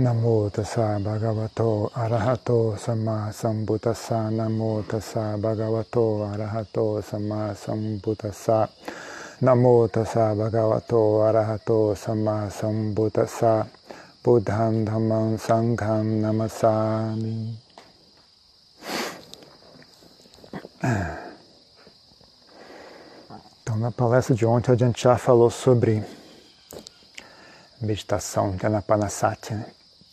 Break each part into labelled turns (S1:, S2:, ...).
S1: Namo tassa bhagavato arahato sama sambuddhassa. Namo tassa bhagavato arahato sama sambuddhassa. Namo tassa bhagavato arahato sama sambuddhassa. Buddham dhammam sangham namasami Então, na palestra de ontem, a já falou sobre meditação de Anapanasati, né?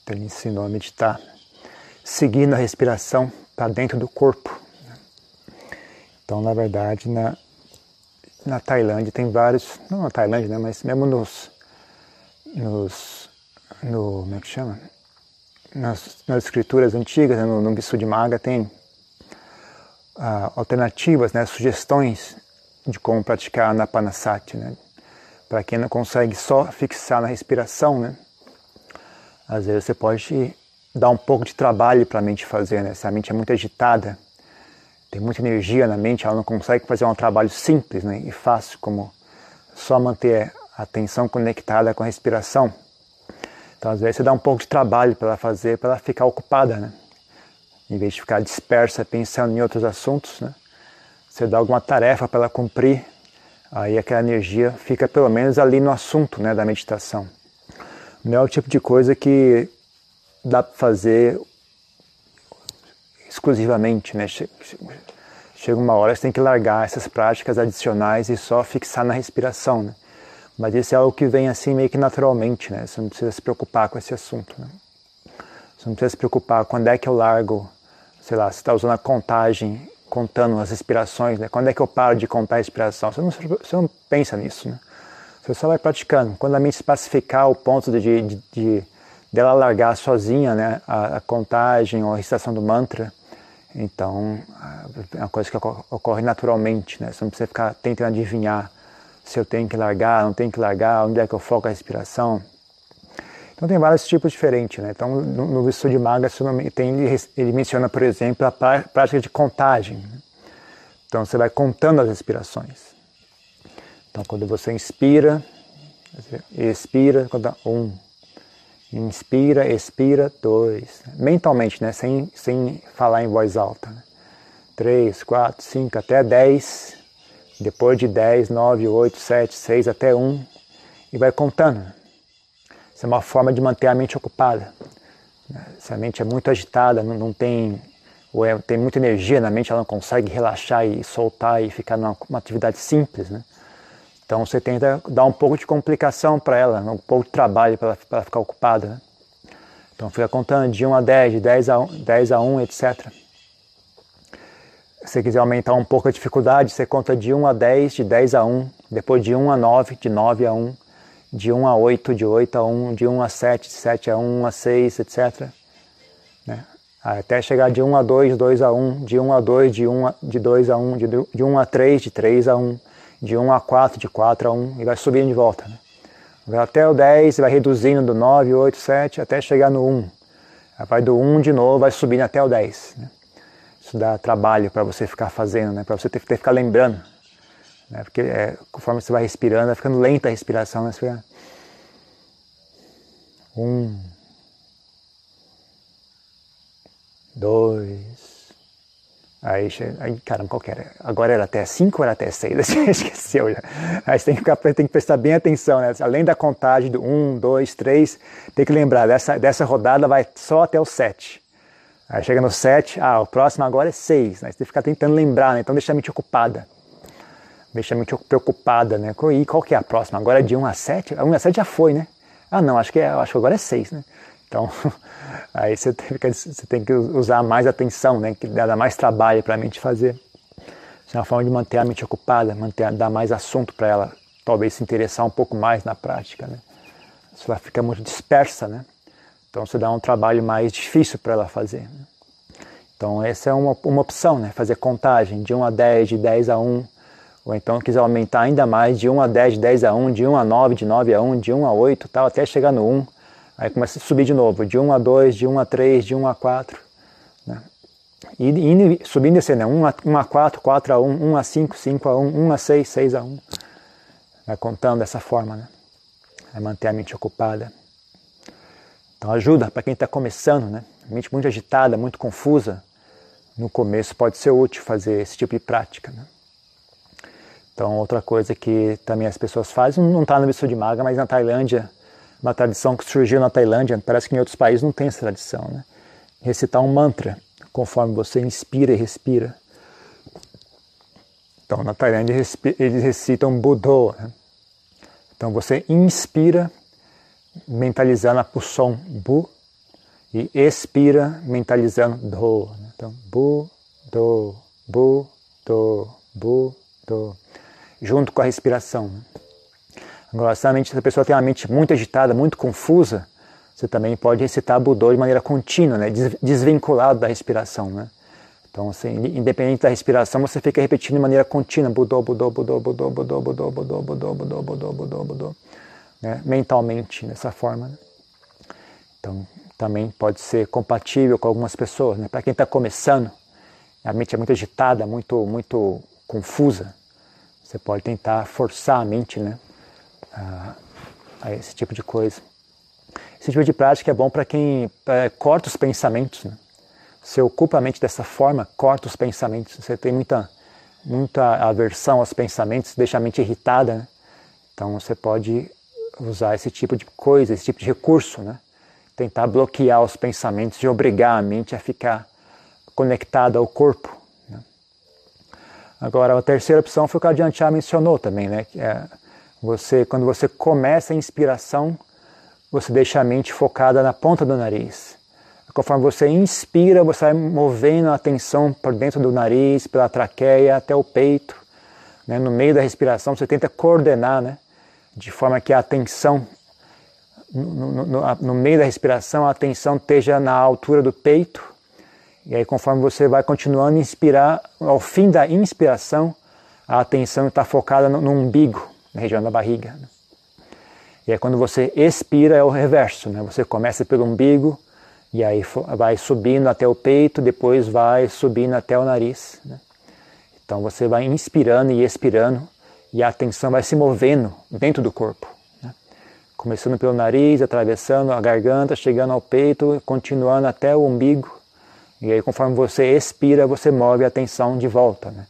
S1: Então, ele ensinou a meditar seguindo a respiração para dentro do corpo. Então, na verdade, na, na Tailândia tem vários, não na Tailândia, né, mas mesmo nos, nos no, como é que chama? Nas, nas escrituras antigas, né, no, no Visuddhimagga tem ah, alternativas, né, sugestões de como praticar Anapanasati, né? Para quem não consegue só fixar na respiração, né? Às vezes você pode dar um pouco de trabalho para a mente fazer, né? Se a mente é muito agitada, tem muita energia na mente, ela não consegue fazer um trabalho simples né? e fácil, como só manter a atenção conectada com a respiração. Então, às vezes, você dá um pouco de trabalho para ela fazer, para ela ficar ocupada, né? Em vez de ficar dispersa pensando em outros assuntos, né? Você dá alguma tarefa para ela cumprir, aí aquela energia fica pelo menos ali no assunto né, da meditação. Não é o tipo de coisa que dá para fazer exclusivamente, né? Chega uma hora que você tem que largar essas práticas adicionais e só fixar na respiração, né? Mas isso é algo que vem assim meio que naturalmente, né? Você não precisa se preocupar com esse assunto, né? Você não precisa se preocupar quando é que eu largo, sei lá, você está usando a contagem, contando as respirações, né? Quando é que eu paro de contar a respiração? Você não, você não pensa nisso, né? Você só vai praticando. Quando a mente se pacificar ao ponto de, de, de dela largar sozinha né, a, a, contagem ou a recitação do mantra, então é uma coisa que ocorre naturalmente. Né? Você não precisa ficar tentando adivinhar se eu tenho que largar, não tenho que largar, onde é que eu foco a respiração. Então tem vários tipos diferentes. Né? Então no, no Visuddhimagga tem, ele, ele menciona, por exemplo, a prática de contagem. Né? Então você vai contando as respirações. Então, quando você inspira, expira, um, inspira, expira, dois. Mentalmente, né? sem, sem falar em voz alta. Né? Três, quatro, cinco, até dez. Depois de dez, nove, oito, sete, seis, até um. E vai contando. Isso é uma forma de manter a mente ocupada. Se a mente é muito agitada, não, não tem ou é, tem muita energia na mente, ela não consegue relaxar e soltar e ficar numa atividade simples, né? Então você tenta dar um pouco de complicação para ela, um pouco de trabalho para ela ficar ocupada. Né? Então fica contando de 1 a 10, de 10 a 1, 10 a 1 etc. Se você quiser aumentar um pouco a dificuldade, você conta de 1 a 10, de 10 a 1, depois de 1 a 9, de 9 a 1, de 1 a 8, de 8 a 1, de 1 a 7, de 7 a 1, 1 a 6, etc. Né? Até chegar de 1 a 2, 2 a 1, de 1 a 2, de, 1 a, de 2 a 1, de, de 1 a 3, de 3 a 1, de 1 a 4, de 4 a 1 e vai subindo de volta. Né? Vai até o 10, vai reduzindo do 9, 8, 7 até chegar no 1. Vai do 1 de novo, vai subindo até o 10. Né? Isso dá trabalho para você ficar fazendo, né? para você ter, ter que ficar lembrando. Né? Porque é, conforme você vai respirando, vai ficando lenta a respiração. Né? Você fica... Um, dois, Aí, aí, caramba, qual que era? Agora era até 5 ou era até 6? Esqueceu já. Aí você tem que, ficar, tem que prestar bem atenção, né? Além da contagem do 1, 2, 3, tem que lembrar, dessa, dessa rodada vai só até o 7. Aí chega no 7, ah, o próximo agora é 6. Né? Você tem que ficar tentando lembrar, né? Então deixa a mente ocupada. Deixa a mente preocupada, né? E qual que é a próxima? Agora é de 1 a 7? 1 a 7 já foi, né? Ah, não, acho que, é, acho que agora é 6, né? Então, aí você tem, que, você tem que usar mais atenção, né? que dá mais trabalho para a mente fazer. Isso é uma forma de manter a mente ocupada, manter, dar mais assunto para ela, talvez se interessar um pouco mais na prática. Né? Se ela fica muito dispersa, né? então você dá um trabalho mais difícil para ela fazer. Né? Então, essa é uma, uma opção, né? fazer contagem de 1 a 10, de 10 a 1. Ou então quiser aumentar ainda mais de 1 a 10, de 10 a 1, de 1 a 9, de 9 a 1, de 1 a 8, tal, até chegar no 1 Aí começa a subir de novo, de 1 a 2, de 1 a 3, de 1 a 4. Né? E indo, subindo e descendo, né? 1 a, 1 a 4, 4 a 1, 1 a 5, 5 a 1, 1 a 6, 6 a 1. Vai contando dessa forma, né? Vai manter a mente ocupada. Então ajuda para quem está começando, né? Mente muito agitada, muito confusa. No começo pode ser útil fazer esse tipo de prática. Né? Então outra coisa que também as pessoas fazem, não está no de Maga, mas na Tailândia, uma tradição que surgiu na Tailândia, parece que em outros países não tem essa tradição, né? Recitar um mantra conforme você inspira e respira. Então na Tailândia eles recitam Budô. Né? Então você inspira mentalizando o som Bu e expira mentalizando Do. Né? Então Bu, Do, Bu, Do, Bu, Do, junto com a respiração. Né? Agora, se a pessoa tem uma mente muito agitada, muito confusa, você também pode recitar Budô de maneira contínua, né? desvinculado da respiração. Né? Então, assim, independente da respiração, você fica repetindo de maneira contínua, Budô, Budô, Budô, Budô, Budô, Budô, Budô, Budô, Budô, Budô, Budô, Budô, né? mentalmente, dessa forma. Né? Então, também pode ser compatível com algumas pessoas. Né? Para quem está começando, a mente é muito agitada, muito, muito confusa, você pode tentar forçar a mente né? A, a esse tipo de coisa. Esse tipo de prática é bom para quem é, corta os pensamentos. Né? Você ocupa a mente dessa forma, corta os pensamentos. Você tem muita, muita aversão aos pensamentos, deixa a mente irritada. Né? Então você pode usar esse tipo de coisa, esse tipo de recurso, né? tentar bloquear os pensamentos e obrigar a mente a ficar conectada ao corpo. Né? Agora, a terceira opção foi o que a Adiantia mencionou também, né? Que é você, quando você começa a inspiração, você deixa a mente focada na ponta do nariz. Conforme você inspira, você vai movendo a atenção por dentro do nariz, pela traqueia até o peito. Né? No meio da respiração, você tenta coordenar, né? de forma que a atenção, no, no, no, meio da respiração, a atenção esteja na altura do peito. E aí, conforme você vai continuando a inspirar, ao fim da inspiração, a atenção está focada no, no umbigo, na região da barriga. Né? E aí quando você expira é o reverso, né? Você começa pelo umbigo e aí vai subindo até o peito, depois vai subindo até o nariz. Né? Então você vai inspirando e expirando e a atenção vai se movendo dentro do corpo. Né? Começando pelo nariz, atravessando a garganta, chegando ao peito, continuando até o umbigo. E aí conforme você expira, você move a atenção de volta. Né?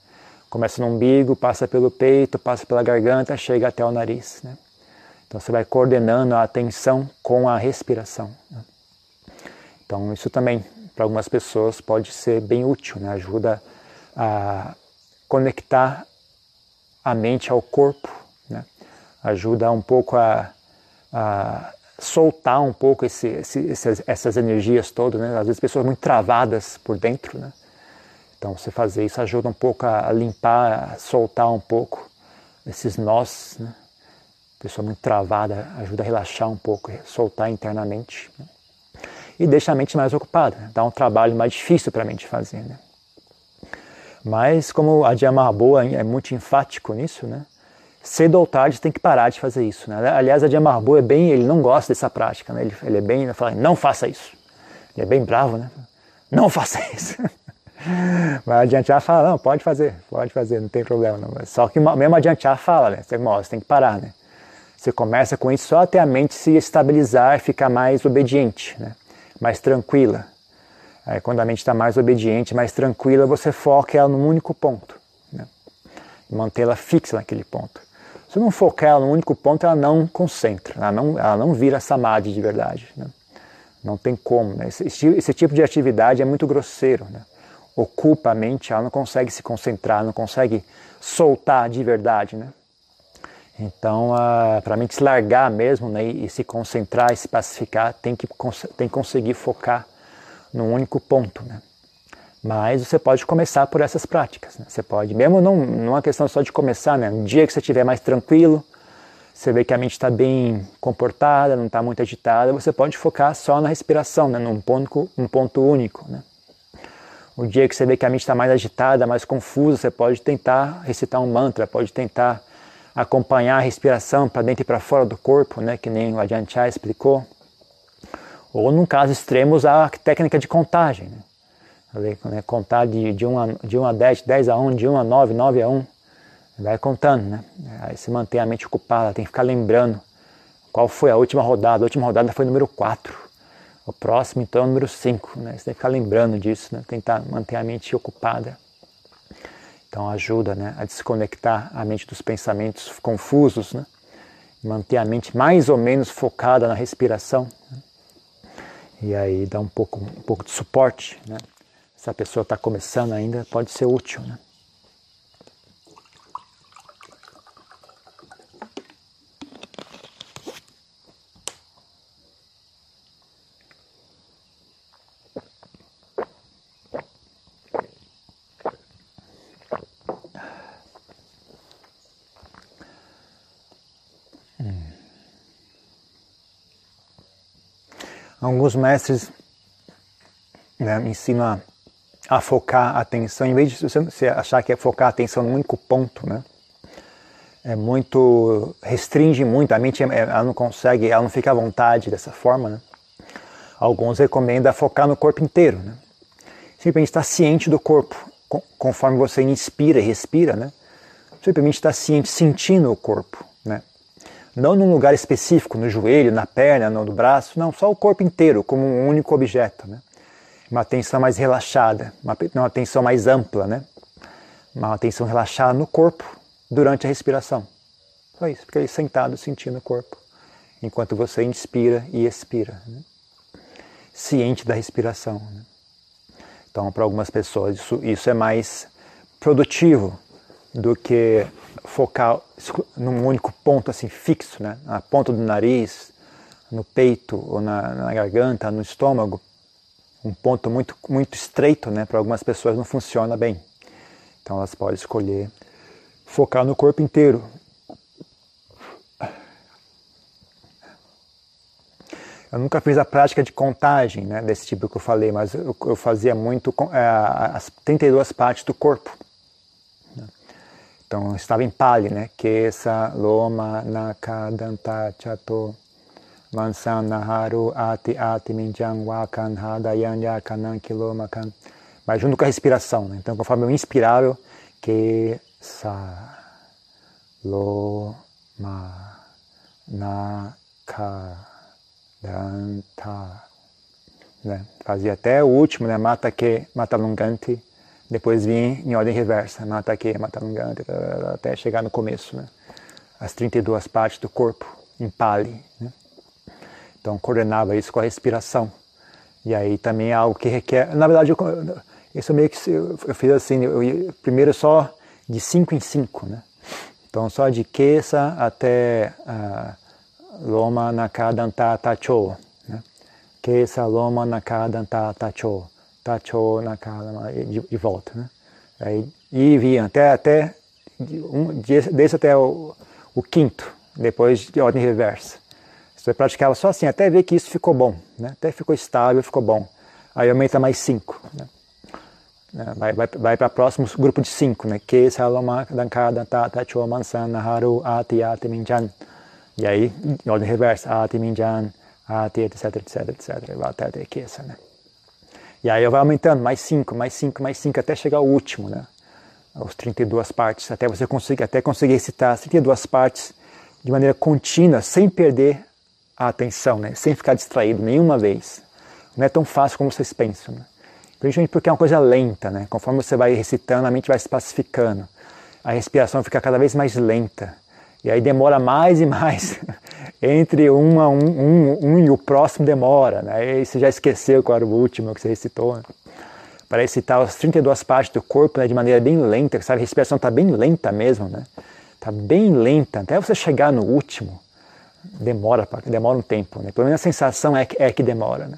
S1: Começa no umbigo, passa pelo peito, passa pela garganta, chega até o nariz. Né? Então você vai coordenando a atenção com a respiração. Né? Então isso também para algumas pessoas pode ser bem útil, né? ajuda a conectar a mente ao corpo, né? ajuda um pouco a, a soltar um pouco esse, esse, essas, essas, energias todas, né? às vezes pessoas muito travadas por dentro. Né? Então você fazer isso ajuda um pouco a, limpar, a soltar um pouco esses nós. Né? pessoa muito travada ajuda a relaxar um pouco, soltar internamente. Né? E deixa a mente mais ocupada, né? dá um trabalho mais difícil para a mente fazer. Né? Mas como a Dhyamahaboa é muito enfático nisso, né? cedo ou tarde tem que parar de fazer isso. Né? Aliás, a Dhyamahaboa é bem, ele não gosta dessa prática, né? ele, ele é bem, ele fala, não faça isso. Ele é bem bravo, né? Não faça isso. Mas Adiantar fala, não, pode fazer, pode fazer, não tem problema. Não. Só que mesmo Adiantar fala, né? Você tem que parar, né? Você começa com isso só até a mente se estabilizar ficar mais obediente, né? mais tranquila. Aí, quando a mente está mais obediente, mais tranquila, você foca ela num único ponto. Né? Mantê-la fixa naquele ponto. Se não focar ela num único ponto, ela não concentra, ela não, ela não vira samadhi de verdade. Né? Não tem como. Né? Esse, esse, tipo de atividade é muito grosseiro. Né? Ocupa a mente, ela não consegue se concentrar, não consegue soltar de verdade. Né? Então, para mim se largar mesmo né, e, se concentrar e se pacificar, tem que, tem que conseguir focar num único ponto. Né? Mas você pode começar por essas práticas. Né? Você pode, mesmo não, não é questão só de começar, né? um dia que você estiver mais tranquilo, você vê que a mente está bem comportada, não está muito agitada, você pode focar só na respiração, né? num ponto, um ponto único. Né? O dia que você vê que a mente está mais agitada, mais confusa, você pode tentar recitar um mantra, pode tentar acompanhar a respiração para dentro e para fora do corpo, né, que nem o Ajahn Chah explicou. Ou, num caso extremo, usar a técnica de contagem. Né? né contar de, de, 1 a, de 1 a 10, 10 a 1, de 1 a 9, 9 a 1. Vai contando, né? Aí se mantém a mente ocupada, tem que ficar lembrando qual foi a última rodada. A última rodada foi número 4. O próximo, então, é o número 5. Né? Você tem que ficar lembrando disso, né? tentar manter a mente ocupada. Então, ajuda né? a desconectar a mente dos pensamentos confusos, né? manter a mente mais ou menos focada na respiração. Né? E aí dá um pouco, um pouco de suporte. Né? Se a pessoa está começando ainda, pode ser útil. Né? Alguns mestres né, ensinam a, focar a atenção, em vez de você achar que é focar a atenção num único ponto, né? É muito. restringe muito, a mente ela não consegue, ela não fica à vontade dessa forma, né? Alguns recomendam focar no corpo inteiro, né? Simplesmente estar ciente do corpo, conforme você inspira e respira, né? Simplesmente estar ciente, sentindo o corpo? Não num lugar específico, no joelho, na perna, no braço, não, só o corpo inteiro como um único objeto. Né? Uma atenção mais relaxada, uma, uma atenção mais ampla, né? uma atenção relaxada no corpo durante a respiração. Só isso, fica aí sentado sentindo o corpo, enquanto você inspira e expira. Né? Ciente da respiração. Né? Então, para algumas pessoas, isso, isso é mais produtivo do que focar num único ponto assim fixo, né? na ponta do nariz, no peito ou na, na garganta, no estômago, um ponto muito muito estreito, né? Para algumas pessoas não funciona bem. Então elas podem escolher focar no corpo inteiro. Eu nunca fiz a prática de contagem, né, desse tipo que eu falei, mas eu, eu fazia muito é, as 32 partes do corpo. Então estava em Pali, né? Kesa, Loma, Naka, Danta, Chato, Mansan, Naharu, Ati, Ati, Minjang, Wakan, Hadayan, Yakanan, Kilomakan. Mas junto com a respiração, né? Então conforme eu inspirava, Kesa, Loma, Naka, Danta. Né? Fazia até o último, né? Mata que, Mata Lunganti depois vim em ordem reversa, Mataque, Matalunganta, até chegar no começo, né? as 32 partes do corpo, em Pali. Né? Então coordenava isso com a respiração. E aí também é algo que requer. Na verdade, eu, isso meio que eu fiz assim, eu, primeiro só de 5 em 5. Né? Então só de Kesa até uh, Loma Nakadanta Tacho. Né? Kesa Loma Nakadanta Tacho tachou na casa de, de volta, né? Aí, e vinha até, até um, desse até o, o, quinto, depois de ordem reversa. Você praticava só assim, até ver que isso ficou bom, né? até ficou estável, ficou bom. Aí aumenta mais cinco. Né? né? Vai, vai, vai para o próximo grupo de cinco, né? Que Saloma, Dankada, Tata, Cho, Mansan, Naharu, Ati, Ati, Minjan. E aí, em ordem reversa, Ati, Minjan, Ati, etc, etc, etc. Vai até a Kesa, né? E aí vai aumentando, mais 5, mais 5, mais 5, até chegar ao último, né? Os 32 partes, até você conseguir, até conseguir recitar as 32 partes de maneira contínua, sem perder a atenção, né? Sem ficar distraído nenhuma vez. Não é tão fácil como vocês pensam, né? Principalmente porque é uma coisa lenta, né? Conforme você vai recitando, a mente vai se pacificando. A respiração fica cada vez mais lenta. E aí demora mais e mais. Entre um, um, um, um, e o próximo demora. Né? E você já esqueceu qual era o último que você recitou. Né? Para recitar as 32 partes do corpo né, de maneira bem lenta, sabe? A respiração está bem lenta mesmo. Né? Está bem lenta. Até você chegar no último, demora, demora um tempo. Né? Pelo menos a sensação é que, é que demora. Né?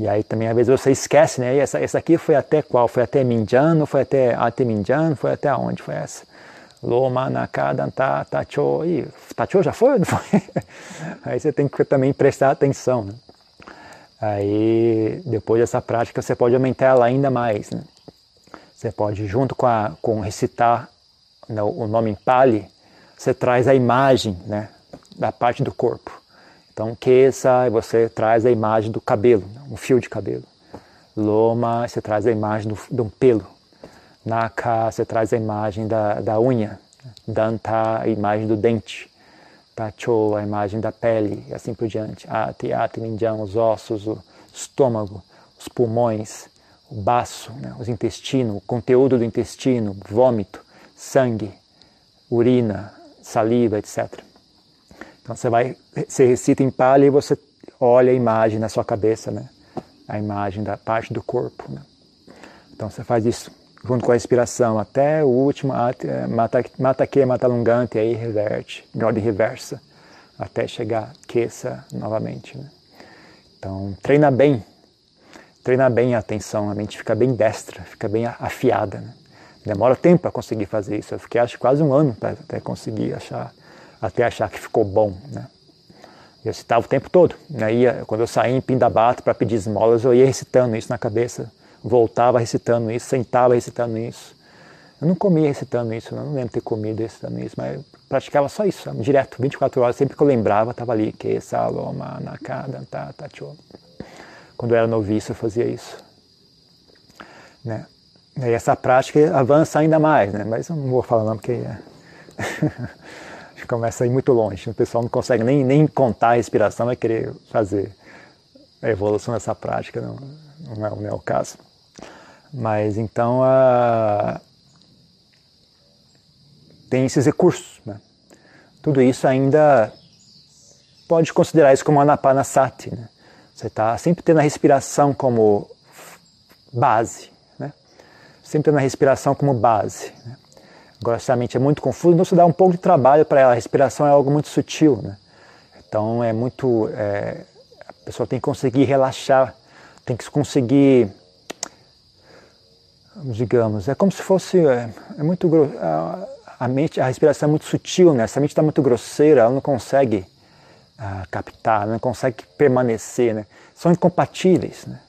S1: E aí também às vezes você esquece, né? E essa, essa aqui foi até qual? Foi até Minjan? Foi até Ate Minjan? Foi até onde foi essa? Loma Nakadanta Tacho. E Tacho já foi? Não foi? Aí você tem que também prestar atenção. Né? Aí depois dessa prática você pode aumentar ela ainda mais. Né? Você pode, junto com, a, com recitar né, o nome em Pali, você traz a imagem né, da parte do corpo. Então, Kesa, você traz a imagem do cabelo, um fio de cabelo. Loma, você traz a imagem de um pelo Naka, você traz a imagem da, da unha. Danta, a imagem do dente. Tacho, a imagem da pele e assim por diante. Ati, Ati, os ossos, o estômago, os pulmões, o baço, né, os intestinos, o conteúdo do intestino, vômito, sangue, urina, saliva, etc. Então você vai, você recita em Pali e você olha a imagem na sua cabeça, né? A imagem da parte do corpo. Né? Então você faz isso junto com a respiração até o último eh, mata que mata lungante aí reverte, em ordem reversa, até chegar queça novamente. Né? Então treina bem, treina bem a atenção, a mente fica bem destra, fica bem afiada. Né? Demora tempo para conseguir fazer isso. Eu fiquei acho quase um ano para até conseguir achar, até achar que ficou bom, né? Eu citava o tempo todo. Né? Ia, quando eu saía em Pindabato para pedir esmolas, eu ia recitando isso na cabeça. Voltava recitando isso, sentava recitando isso. Eu não comia recitando isso, não lembro ter comido recitando isso, mas praticava só isso, direto, 24 horas, sempre que eu lembrava, estava ali, que saloma, nakada, ta, Quando eu era noviço, eu fazia isso. Né? E essa prática avança ainda mais, né? mas eu não vou falar não, porque é... começa a ir muito longe. O pessoal não consegue nem, nem contar a respiração, vai querer fazer a evolução dessa prática, não, não, é, não é o caso. Mas então tem esses recursos. Né? Tudo isso ainda pode considerar isso como anapanasati. Né? Você está sempre tendo a respiração como base sempre tendo a respiração como base. Né? Agora, se a mente é muito confusa, então você dá um pouco de trabalho para ela. A respiração é algo muito sutil. Né? Então, é muito. É, a pessoa tem que conseguir relaxar, tem que conseguir. Digamos, é como se fosse. É, é muito. A, a, mente, a respiração é muito sutil, né? Se a mente está muito grosseira, ela não consegue uh, captar, não consegue permanecer, né? São incompatíveis, né?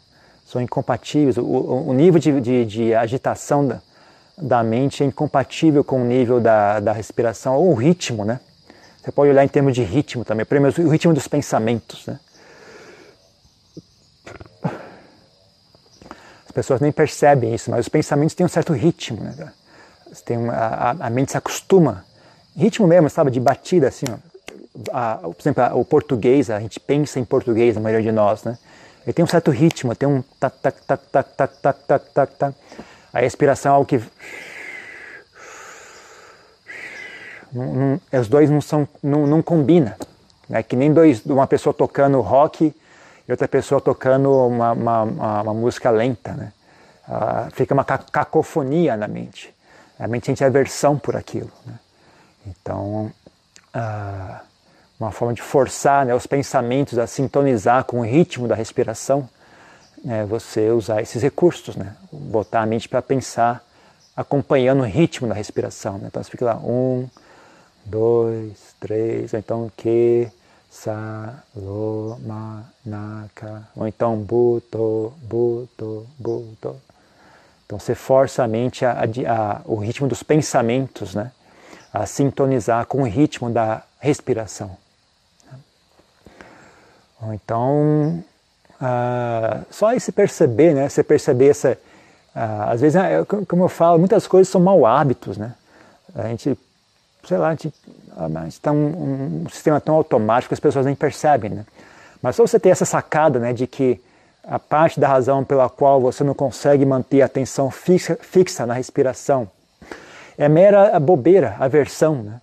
S1: são incompatíveis. O, o nível de, de, de agitação da, da, mente é incompatível com o nível da, da respiração, ou o ritmo, né? Você pode olhar em termos de ritmo também, o ritmo dos pensamentos, né? As pessoas nem percebem isso, mas os pensamentos têm um certo ritmo, né? Tem uma, a, a, mente se acostuma. Ritmo mesmo, sabe, de batida, assim. A, por exemplo, a, o português, a gente pensa em português, a maioria de nós, né? Ele tem um certo ritmo, tem um tac, tac, tac, tac, tac, tac, tac, tac, tac. A respiração é algo que. Não, não, os dois não são, não, não combina. É que nem dois, uma pessoa tocando rock e outra pessoa tocando uma, uma, uma, uma música lenta, né? Ah, fica uma cacofonia na mente. A mente sente aversão por aquilo. Né? Então, ah, uma forma de forçar né, os pensamentos a sintonizar com o ritmo da respiração, é você usar esses recursos, né? botar a mente para pensar acompanhando o ritmo da respiração. Né? Então você fica lá, um, dois, três, ou então que, sa, lo, ma, naka, ou então buto, buto, buto. Então você força a mente a, a, a, o ritmo dos pensamentos, né? a sintonizar com o ritmo da respiração. Então, ah, só esse perceber, né? Você perceber essa. Às vezes, é, como eu falo, muitas coisas são mau hábitos, né? A gente, sei lá, a gente está um, um, sistema tão automático que as pessoas nem percebem, né? Mas só você ter essa sacada, né, de que a parte da razão pela qual você não consegue manter a atenção fixa, fixa na respiração é mera bobeira, aversão, né?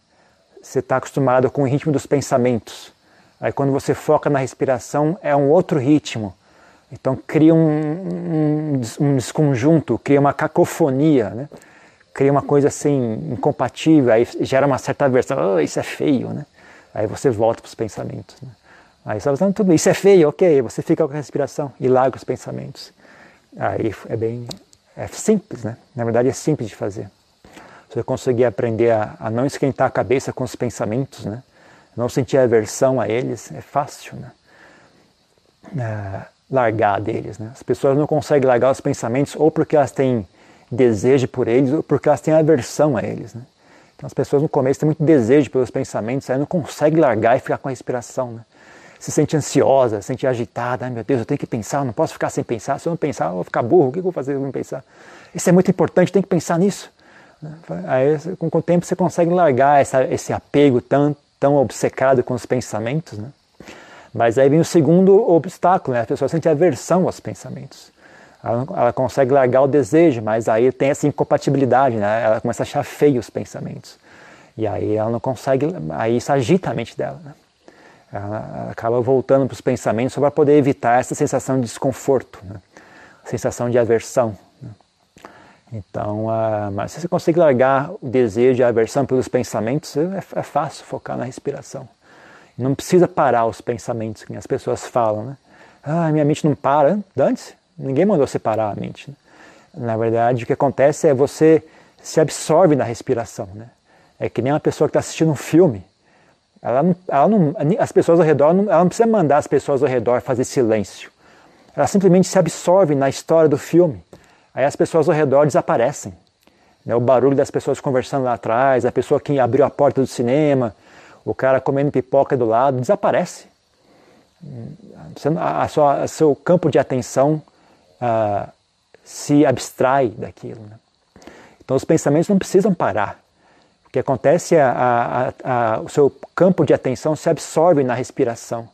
S1: Você está acostumado com o ritmo dos pensamentos. Aí quando você foca na respiração é um outro ritmo. Então cria um, um, um desconjunto, cria uma cacofonia, né? Cria uma coisa assim incompatível, aí gera uma certa aversão, oh, isso é feio, né? Aí você volta para os pensamentos. Né? Aí você fala, tudo isso é feio, ok, você fica com a respiração e larga os pensamentos. Aí é bem, é simples, né? Na verdade é simples de fazer. Você conseguir aprender a, a não esquentar a cabeça com os pensamentos, né? não sentir aversão a eles, é fácil né? É, largar deles. Né? As pessoas não conseguem largar os pensamentos ou porque elas têm desejo por eles porque elas têm aversão a eles. Né? Então as pessoas no começo têm muito desejo pelos pensamentos, aí não conseguem largar e ficar com a respiração. Né? Se sente ansiosa, se sente agitada, ai meu Deus, eu tenho que pensar, não posso ficar sem pensar, se eu não pensar eu vou ficar burro, o que eu vou fazer se eu não pensar? Isso é muito importante, tem que pensar nisso. Aí com o tempo você consegue largar essa, esse apego tanto tão obcecado com os pensamentos, né? Mas aí vem o segundo obstáculo, né? A pessoa sente aversão aos pensamentos. Ela, ela, consegue largar o desejo, mas aí tem essa incompatibilidade, né? Ela começa a achar feio os pensamentos. E aí ela não consegue, aí isso agita a mente dela, né? Ela acaba voltando para os pensamentos só para poder evitar essa sensação de desconforto, né? sensação de aversão. Né? Então, uh, mas se você consegue largar o desejo e a aversão pelos pensamentos, é, é fácil focar na respiração. Não precisa parar os pensamentos, que as pessoas falam, né? Ah, minha mente não para. Dane-se, ninguém mandou separar a mente. Né? Na verdade, o que acontece é você se absorve na respiração, né? É que nem uma pessoa que está assistindo um filme. Ela não, ela não, as pessoas ao redor, ela não precisa mandar as pessoas ao redor fazer silêncio. Ela simplesmente se absorve na história do filme. Aí as pessoas ao redor desaparecem. Né? O barulho das pessoas conversando lá atrás, a pessoa que abriu a porta do cinema, o cara comendo pipoca do lado, desaparece. A sua, a seu campo de atenção uh, se abstrai daquilo. Né? Então os pensamentos não precisam parar. O que acontece é a, a, o seu campo de atenção se absorve na respiração.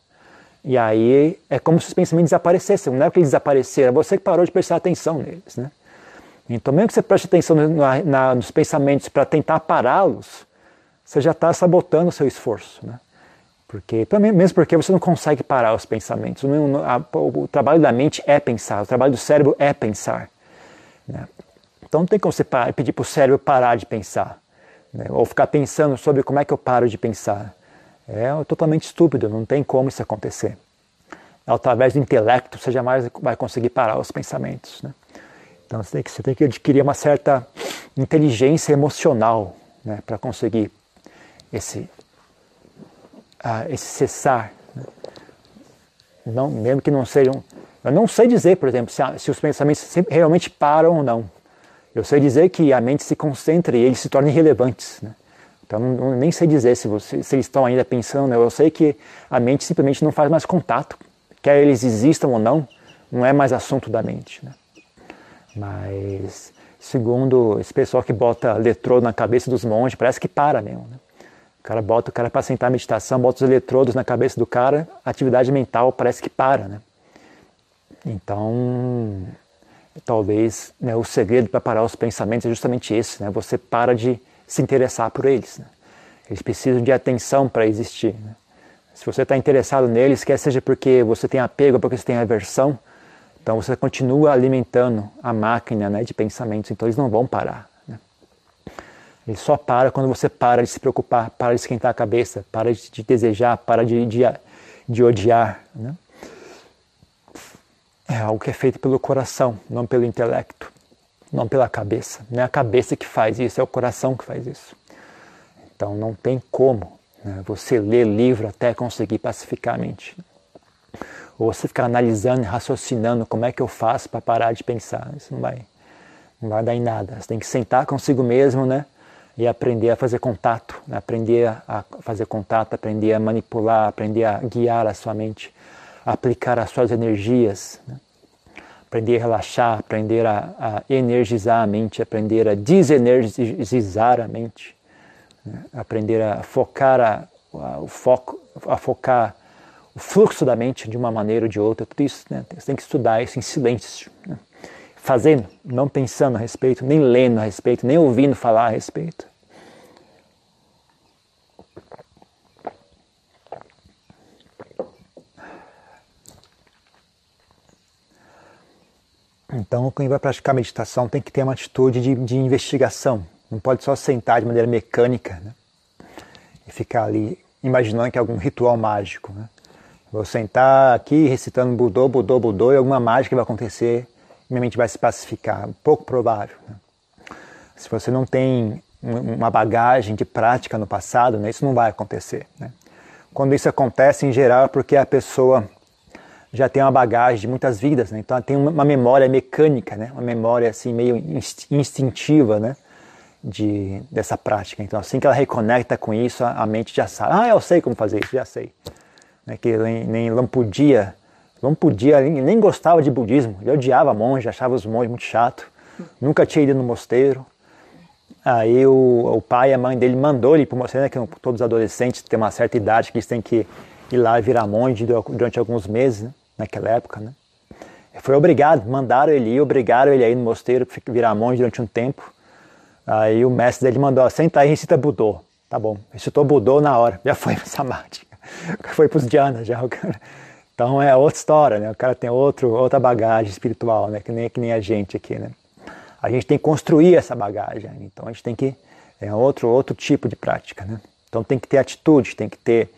S1: E aí é como se os pensamentos desaparecessem. Não é que eles desapareceram, é você que parou de prestar atenção neles. Né? Então, mesmo que você preste atenção na, na, nos pensamentos para tentar pará-los, você já está sabotando o seu esforço. Né? Porque, mesmo porque você não consegue parar os pensamentos. O, trabalho da mente é pensar, o trabalho do cérebro é pensar. Né? Então não tem como você pedir para o cérebro parar de pensar. Né? Ou ficar pensando sobre como é que eu paro de pensar. É totalmente estúpido, não tem como isso acontecer. Através do intelecto você jamais vai conseguir parar os pensamentos. Né? Então você tem, que, você tem que adquirir uma certa inteligência emocional né, para conseguir esse, uh, esse cessar. Né? Não, mesmo que não sejam. Eu não sei dizer, por exemplo, se, se os pensamentos realmente param ou não. Eu sei dizer que a mente se concentra e eles se tornam irrelevantes. Né? Então, não, nem sei dizer se, você, se eles estão ainda pensando. Né? Eu sei que a mente simplesmente não faz mais contato. Quer eles existam ou não, não é mais assunto da mente. Né? Mas, segundo esse pessoal que bota eletrodo na cabeça dos monges, parece que para mesmo. Né? O cara bota o cara para sentar a meditação, bota os eletrodos na cabeça do cara, a atividade mental parece que para. Né? Então, talvez né, o segredo para parar os pensamentos é justamente esse, né? Você para de se interessar por eles. Né? Eles precisam de atenção para existir. Né? Se você está interessado neles, quer seja porque você tem apego, porque você tem aversão, então você continua alimentando a máquina né, de pensamentos, então eles não vão parar. Eles só param quando você para de se preocupar, para de esquentar a cabeça, para de, de desejar, para de, de, de odiar. Né? é algo que é feito pelo coração, não pelo intelecto, não pela cabeça. Não é a cabeça que faz isso, é o coração que faz isso. Então não tem como né, você ler livro até conseguir pacificar a mente. Ou você ficar analisando e raciocinando como é que eu faço para parar de pensar. Isso não vai, não vai dar em nada. Você tem que sentar consigo mesmo né, e aprender a fazer contato, né, aprender a fazer contato, aprender a manipular, aprender a guiar a sua mente aplicar as suas energias, né? aprender a relaxar, aprender a, a, energizar a mente, aprender a desenergizar a mente, né? aprender a focar a, a, o foco, a focar o fluxo da mente de uma maneira ou de outra, tudo isso né? você tem que estudar isso em silêncio? Fazendo, não pensando a respeito, nem lendo a respeito, nem ouvindo falar a respeito. Então, quem vai praticar meditação tem que ter uma atitude de, de investigação. Não pode só sentar de maneira mecânica né? e ficar ali imaginando que é algum ritual mágico. Né? Vou sentar aqui recitando Budô, Budô, Budô e alguma mágica vai acontecer minha mente vai se pacificar. Pouco provável. Né? Se você não tem uma bagagem de prática no passado, né, isso não vai acontecer. Né? Quando isso acontece, em geral, é porque a pessoa já tem uma bagagem de muitas vidas, né? então tem uma memória mecânica, né? uma memória assim meio instintiva né? de, dessa prática. Então assim que ela reconecta com isso, a, mente já sabe, ah, eu sei como fazer isso, já sei. Né? Que nem, nem Lampudia, Lampudia nem gostava de budismo, ele odiava monge, achava os monges muito chato, nunca tinha ido no mosteiro. Aí o, o pai e a mãe dele mandou ele para uma cena que todos os adolescentes têm uma certa idade que eles têm que ir lá virar monge durante alguns meses, né? naquela época, né? Foi obrigado, mandaram ele ir, obrigaram ele a ir no mosteiro, virar monge durante um tempo. Aí o mestre dele mandou, senta aí e recita Budô. Tá bom, recitou Budô na hora, já foi para Samadhi. Foi para os Dhyana já. Então é outra história, né? O cara tem outro, outra bagagem espiritual, né? Que nem, que nem a gente aqui, né? A gente tem que construir essa bagagem, então a gente tem que é outro outro tipo de prática, né? Então tem que ter atitude, tem que ter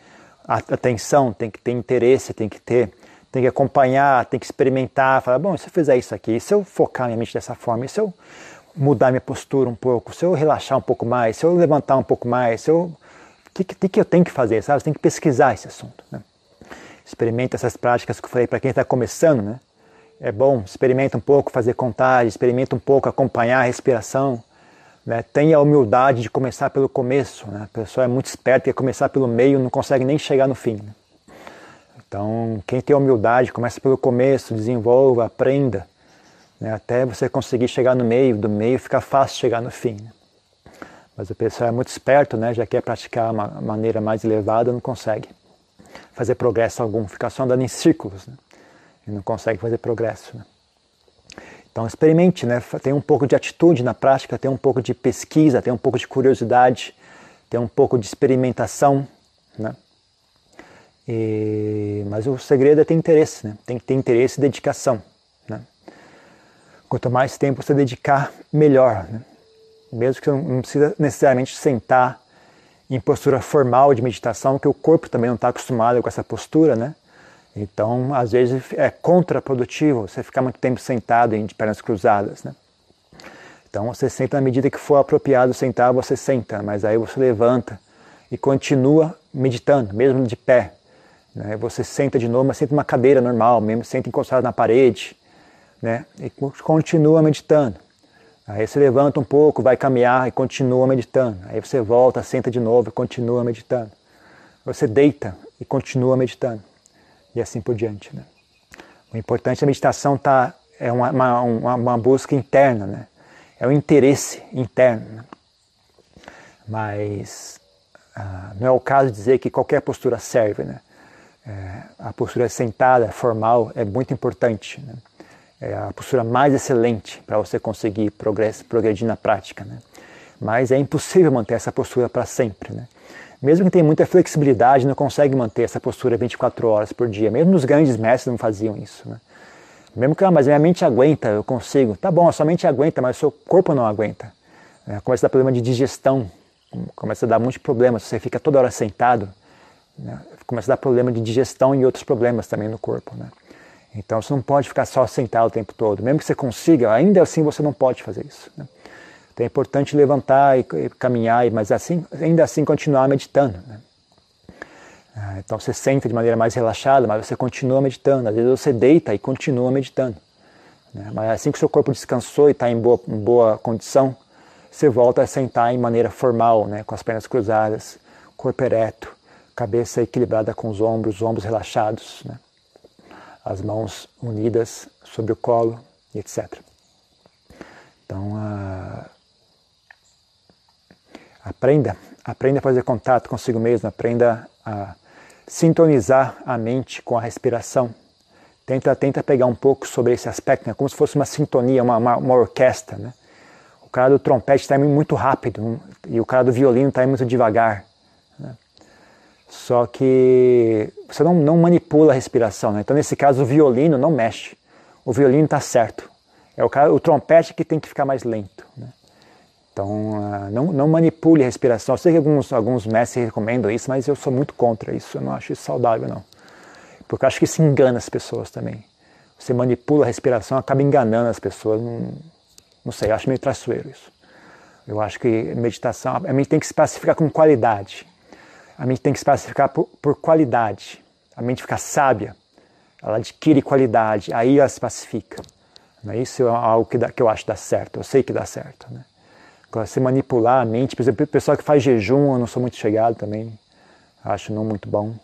S1: atenção, tem que ter interesse, tem que ter tem que acompanhar, tem que experimentar, falar, bom, se eu fizer isso aqui, se eu focar minha mente dessa forma, se eu mudar minha postura um pouco, se eu relaxar um pouco mais, se eu levantar um pouco mais, se eu o que, que, que eu tenho que fazer, sabe? Você tem que pesquisar esse assunto, né? Experimenta essas práticas que eu falei para quem está começando, né? É bom, experimenta um pouco fazer contagem, experimenta um pouco acompanhar a respiração, né? Tenha a humildade de começar pelo começo, né? A pessoa é muito esperta, quer começar pelo meio, não consegue nem chegar no fim. Né? Então, quem tem humildade, começa pelo começo, desenvolva, aprenda, né? até você conseguir chegar no meio, do meio fica fácil chegar no fim. Né? Mas o pessoal é muito esperto, né? já quer praticar uma maneira mais elevada, não consegue fazer progresso algum, fica só andando em círculos, né? e não consegue fazer progresso. Né? Então experimente, né? tem um pouco de atitude na prática, tem um pouco de pesquisa, tem um pouco de curiosidade, tem um pouco de experimentação. Né? E, mas o segredo é ter interesse, né? tem que ter interesse e dedicação. Né? Quanto mais tempo você dedicar, melhor. Né? Mesmo que você não precisa necessariamente sentar em postura formal de meditação, que o corpo também não está acostumado com essa postura, né? Então, às vezes é contraprodutivo você ficar muito tempo sentado de pernas cruzadas, né? Então, você senta na medida que for apropriado sentar, você senta, mas aí você levanta e continua meditando, mesmo de pé. Né? Você senta de novo, mas senta numa cadeira normal, mesmo senta encostado na parede, né? E continua meditando. Aí você levanta um pouco, vai caminhar e continua meditando. Aí você volta, senta de novo e continua meditando. Você deita e continua meditando. E assim por diante. Né? O importante da meditação tá, é uma, uma, uma busca interna, né? é o um interesse interno. Né? Mas ah, não é o caso de dizer que qualquer postura serve. Né? É, a postura sentada, formal, é muito importante. Né? É a postura mais excelente para você conseguir progredir na prática. Né? Mas é impossível manter essa postura para sempre. Né? Mesmo que tenha muita flexibilidade, não consegue manter essa postura 24 horas por dia. Mesmo os grandes mestres não faziam isso. Né? Mesmo que, ah, mas minha mente aguenta, eu consigo. Tá bom, a sua mente aguenta, mas o seu corpo não aguenta. É, começa a dar problema de digestão, começa a dar muitos problemas. Você fica toda hora sentado, né? começa a dar problema de digestão e outros problemas também no corpo. Né? Então você não pode ficar só sentado o tempo todo. Mesmo que você consiga, ainda assim você não pode fazer isso. Né? Então é importante levantar e, caminhar, mas assim, ainda assim continuar meditando. Né? Ah, então você senta de maneira mais relaxada, mas você continua meditando. Às vezes você deita e continua meditando. Né? Mas assim que o seu corpo descansou e está em boa, em boa condição, você volta a sentar em maneira formal, né? com as pernas cruzadas, corpo ereto, cabeça equilibrada com os ombros, os ombros relaxados, né? As mãos unidas sobre o colo, etc. Então, uh, aprenda, aprenda a fazer contato consigo mesmo, aprenda a sintonizar a mente com a respiração. Tenta, tenta pegar um pouco sobre esse aspecto, né? como se fosse uma sintonia, uma, uma, uma orquestra. Né? O cara do trompete está muito rápido e o cara do violino está muito devagar. Só que você não, não manipula a respiração. Né? Então, nesse caso, o violino não mexe. O violino está certo. É o, cara, o trompete que tem que ficar mais lento. Né? Então, uh, não, não, manipule a respiração. Eu sei que alguns, alguns mestres recomendam isso, mas eu sou muito contra isso. Eu não acho isso saudável, não. Porque eu acho que isso engana as pessoas também. Você manipula a respiração, acaba enganando as pessoas. Não, não sei, eu acho meio traiçoeiro isso. Eu acho que meditação, a mente tem que se pacificar com qualidade. A mente tem que se classificar por, por qualidade. A mente fica sábia, ela adquire qualidade, aí ela se pacifica. Isso é algo que, dá, que eu acho que dá certo, eu sei que dá certo. Né? Agora, se manipular a mente, por exemplo, o pessoal que faz jejum, eu não sou muito chegado também, acho não muito bom.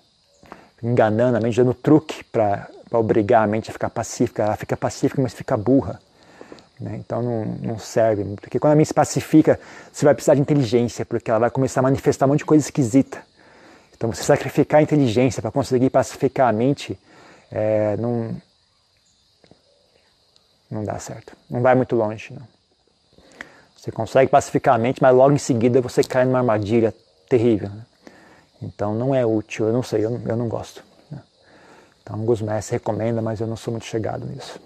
S1: Enganando a mente, dando truque para obrigar a mente a ficar pacífica. Ela fica pacífica, mas fica burra. Né? Então não, não, serve, porque quando a mente se pacifica, você vai precisar de inteligência, porque ela vai começar a manifestar um monte de coisa esquisita. Então você sacrificar a inteligência para conseguir pacificar a mente é, não, não dá certo. Não vai muito longe. Não. Você consegue pacificar a mente, mas logo em seguida você cai numa armadilha terrível. Né? Então não é útil, eu não sei, eu não, eu não gosto. Né? Então alguns mestres recomendam, mas eu não sou muito chegado nisso.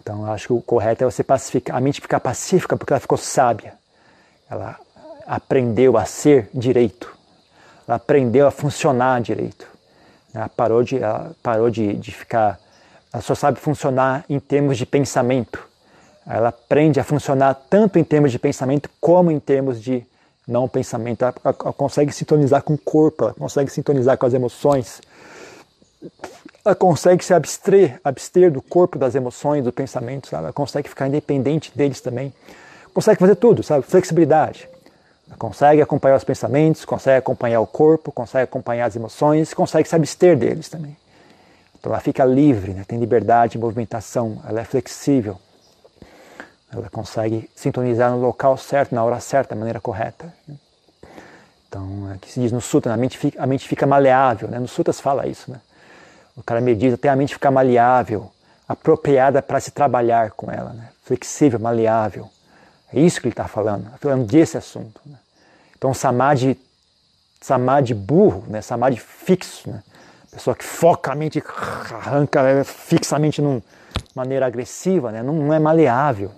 S1: Então acho que o correto é você pacificar, a mente ficar pacífica porque ela ficou sábia. Ela aprendeu a ser direito. Ela aprendeu a funcionar direito. Ela parou de, ela parou de, de ficar. Ela só sabe funcionar em termos de pensamento. Ela aprende a funcionar tanto em termos de pensamento como em termos de não pensamento. Ela, ela, ela consegue sintonizar com o corpo, ela consegue sintonizar com as emoções ela consegue se abster, abster do corpo, das emoções, do pensamento, sabe? Ela consegue ficar independente deles também. Consegue fazer tudo, sabe? Flexibilidade. Consegue acompanhar os pensamentos, consegue acompanhar o corpo, consegue acompanhar as emoções, consegue se abster deles também. Então ela fica livre, né? tem liberdade de movimentação, ela é flexível. Ela consegue sintonizar no local certo, na hora certa, da maneira correta. Né? Então, é que se diz no Sutra, a mente fica, a mente fica maleável. Né? No Sutras fala isso. Né? O cara medita até a mente ficar maleável, apropriada para se trabalhar com ela, né? flexível, maleável. É isso que ele está falando, tá falando desse assunto. Né? Então, samadhi, samadhi burro, né? samadhi fixo, né? pessoa que foca a mente, arranca é, fixamente de maneira agressiva, né? não, não, é maleável.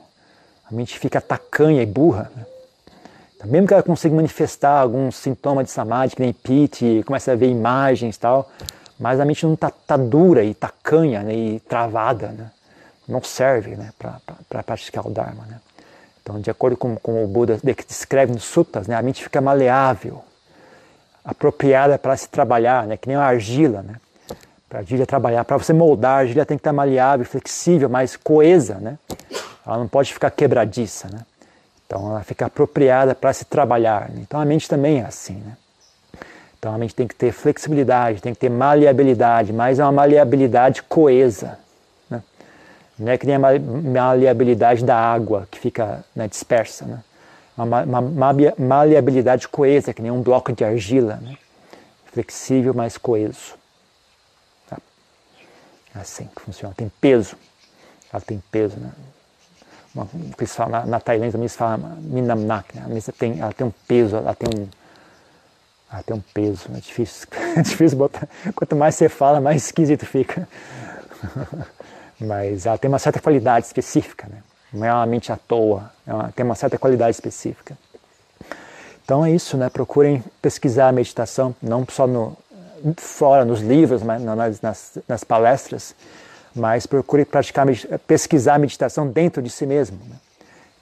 S1: A mente fica tacanha e burra. Né? Então, mesmo que ela consiga manifestar algum sintoma de samadhi, que nem piti, começa a ver imagens e tal, mas a mente não está tá dura e tacanha né, e travada, né? não serve né, para praticar o Dharma. Então, de acordo com, com o Buda descreve nos suttas, né, a mente fica maleável, apropriada para se trabalhar, né, que nem uma argila. Né? Para a argila trabalhar, para você moldar, a argila tem que estar maleável, flexível, mais coesa. Né? Ela não pode ficar quebradiça. Né? Então, ela fica apropriada para se trabalhar. Né? Então, a mente também é assim. Né? Então a mente tem que ter flexibilidade, tem que ter maleabilidade, mas é uma maleabilidade coesa. Né? Que nem a maleabilidade da água que fica né, dispersa. Né? Uma, uma, uma, maleabilidade coesa, que nem um bloco de argila. Né? Flexível, mas coeso. Tá? Assim que funciona. Tem peso. Ela tem peso. Né? Uma, eles falam, na, na Tailândia também se fala Minamnak. Né? Ela, tem, ela tem um peso, ela tem um ah, tem um peso, é difícil, é difícil botar. Quanto mais você fala, mais esquisito fica. Mas ela tem uma certa qualidade específica, né? não é uma mente à toa, é uma, tem uma certa qualidade específica. Então é isso, né? Procurem pesquisar a meditação, não só no, fora nos livros, mas nas, nas, nas palestras, mas procure praticar, pesquisar a meditação dentro de si mesmo. Né?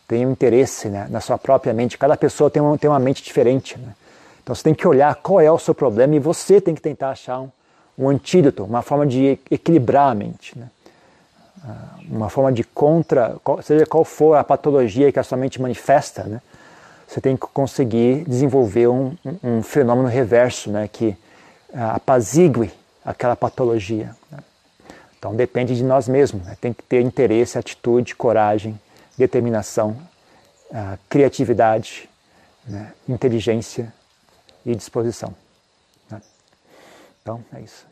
S1: Tenha um interesse né? na sua própria mente. Cada pessoa tem uma, tem uma mente diferente. Né? Então você tem que olhar qual é o seu problema e você tem que tentar achar um, um antídoto, uma forma de equilibrar a mente. Né? Ah, uma forma de contra, seja qual for a patologia que a sua mente manifesta, né? você tem que conseguir desenvolver um, um, fenômeno reverso né? que uh, apazigue aquela patologia. Né? Então depende de nós mesmos, né? tem que ter interesse, atitude, coragem, determinação, uh, criatividade, né? inteligência e disposição. Né? Então, é isso.